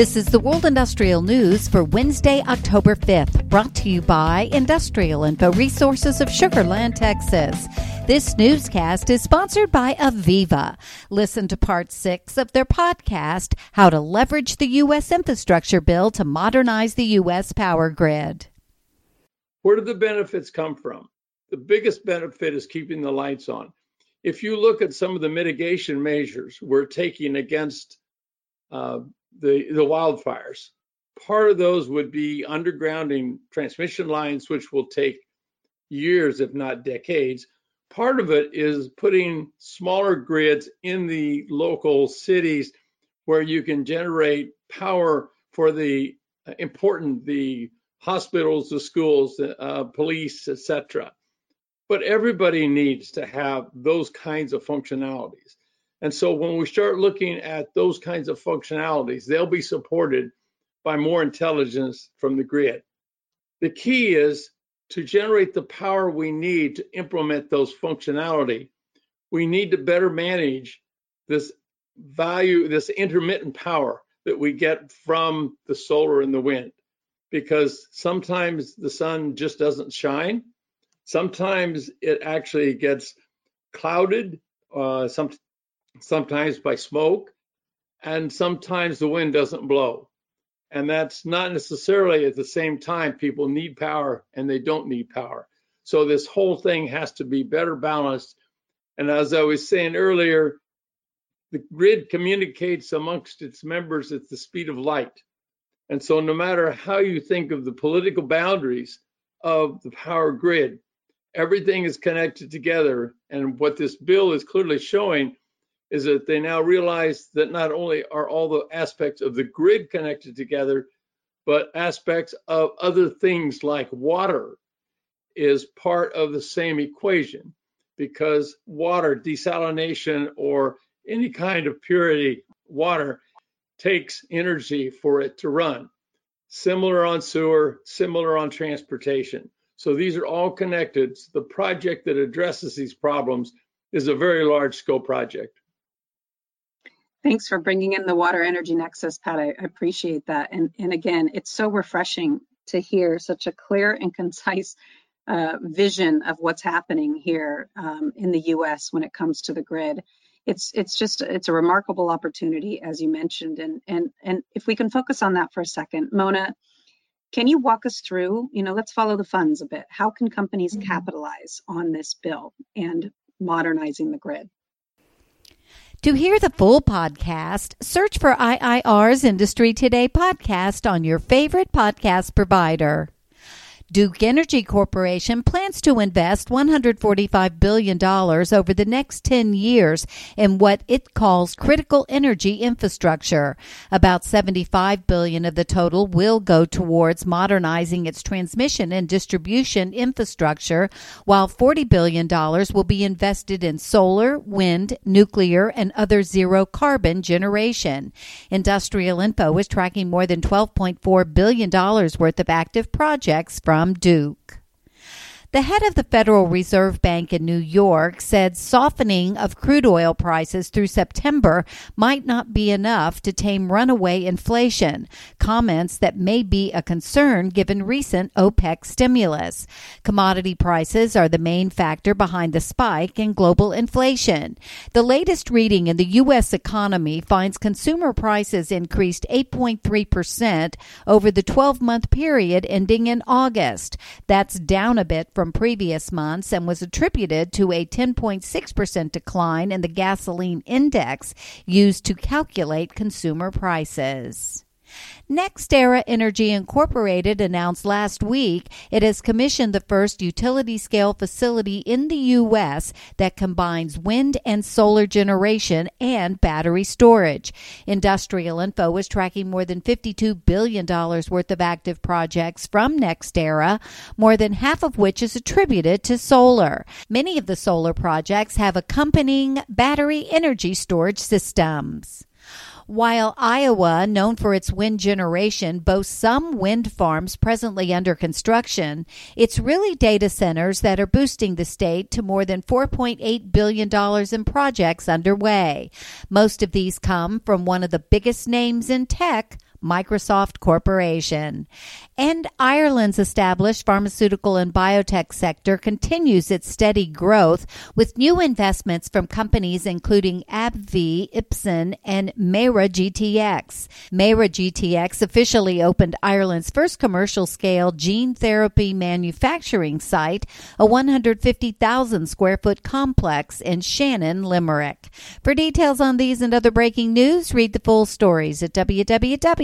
This is the World Industrial News for Wednesday, October 5th, brought to you by Industrial Info Resources of Sugar Land, Texas. This newscast is sponsored by AVEVA. Listen to part six of their podcast, How to Leverage the U.S. Infrastructure Bill to Modernize the U.S. Power Grid. Where do the benefits come from? The biggest benefit is keeping the lights on. If you look at some of the mitigation measures we're taking against uh, the, the wildfires. Part of those would be undergrounding transmission lines, which will take years, if not decades. Part of it is putting smaller grids in the local cities where you can generate power for the uh, important, the hospitals, the schools, the uh, police, etc. But everybody needs to have those kinds of functionalities. And so when we start looking at those kinds of functionalities, they'll be supported by more intelligence from the grid. The key is to generate the power we need to implement those functionality. We need to better manage this value, this intermittent power that we get from the solar and the wind, because sometimes the sun just doesn't shine. Sometimes it actually gets clouded. Uh, some, sometimes by smoke, and sometimes the wind doesn't blow. And that's not necessarily at the same time people need power and they don't need power. So this whole thing has to be better balanced. And as I was saying earlier, the grid communicates amongst its members at the speed of light. And so no matter how you think of the political boundaries of the power grid, everything is connected together. And what this bill is clearly showing is that they now realize that not only are all the aspects of the grid connected together, but aspects of other things like water is part of the same equation because water desalination or any kind of purity water takes energy for it to run. Similar on sewer, similar on transportation. So these are all connected. The project that addresses these problems is a very large scope project. Thanks for bringing in the water energy nexus, Pat. I appreciate that. And, and again, it's so refreshing to hear such a clear and concise uh, vision of what's happening here um, in the U.S. when it comes to the grid. It's it's just it's a remarkable opportunity, as you mentioned, and and and if we can focus on that for a second, Mona, can you walk us through? You know, let's follow the funds a bit. How can companies mm-hmm. capitalize on this bill and modernizing the grid? To hear the full podcast, search for IIR's Industry Today podcast on your favorite podcast provider. Duke Energy Corporation plans to invest $145 billion over the next 10 years in what it calls critical energy infrastructure. About 75 billion of the total will go towards modernizing its transmission and distribution infrastructure, while $40 billion will be invested in solar, wind, nuclear, and other zero carbon generation. Industrial Info is tracking more than $12.4 billion worth of active projects from from Duke. The head of the Federal Reserve Bank in New York said softening of crude oil prices through September might not be enough to tame runaway inflation, comments that may be a concern given recent OPEC stimulus. Commodity prices are the main factor behind the spike in global inflation. The latest reading in the U.S. economy finds consumer prices increased 8.3% over the 12 month period ending in August. That's down a bit from previous months and was attributed to a 10.6% decline in the gasoline index used to calculate consumer prices. NextEra Energy Incorporated announced last week it has commissioned the first utility scale facility in the U.S. that combines wind and solar generation and battery storage. Industrial Info is tracking more than $52 billion worth of active projects from NextEra, more than half of which is attributed to solar. Many of the solar projects have accompanying battery energy storage systems. While Iowa, known for its wind generation, boasts some wind farms presently under construction, it's really data centers that are boosting the state to more than $4.8 billion in projects underway. Most of these come from one of the biggest names in tech, Microsoft Corporation. And Ireland's established pharmaceutical and biotech sector continues its steady growth with new investments from companies including AbbVie, Ipsen, and Meira GTX. Meira GTX officially opened Ireland's first commercial scale gene therapy manufacturing site, a 150,000 square foot complex in Shannon, Limerick. For details on these and other breaking news, read the full stories at